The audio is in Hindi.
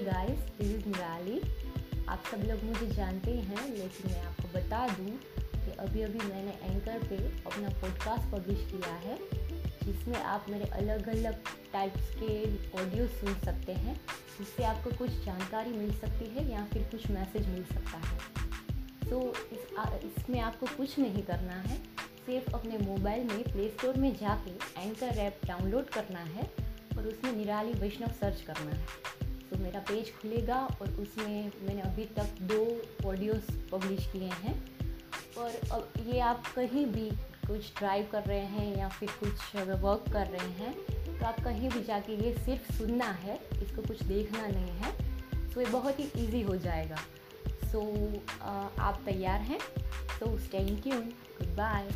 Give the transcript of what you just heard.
गाइस दिस इज़ निराली आप सब लोग मुझे जानते हैं, लेकिन मैं आपको बता दूँ कि अभी अभी मैंने एंकर पे अपना पॉडकास्ट पब्लिश किया है, जिसमें आप मेरे अलग अलग टाइप्स के ऑडियो सुन सकते हैं, जिससे आपको कुछ जानकारी मिल सकती है या फिर कुछ मैसेज मिल सकता है। तो इस इसमें आपको कुछ नहीं करना है, सिर्फ़ अपने मोबाइल में प्ले स्टोर में जाके एंकर ऐप डाउनलोड करना है और उसमें निराली वैष्णव सर्च करना है। तो मेरा पेज खुलेगा और उसमें मैंने अभी तक दो ऑडियोस पब्लिश किए हैं। और अब ये आप कहीं भी कुछ ड्राइव कर रहे हैं या फिर कुछ वर्क कर रहे हैं तो आप कहीं भी जाके ये सिर्फ़ सुनना है, इसको कुछ देखना नहीं है तो ये बहुत ही इजी हो जाएगा। सो आप तैयार हैं? तो इन ट्यून गुड बाय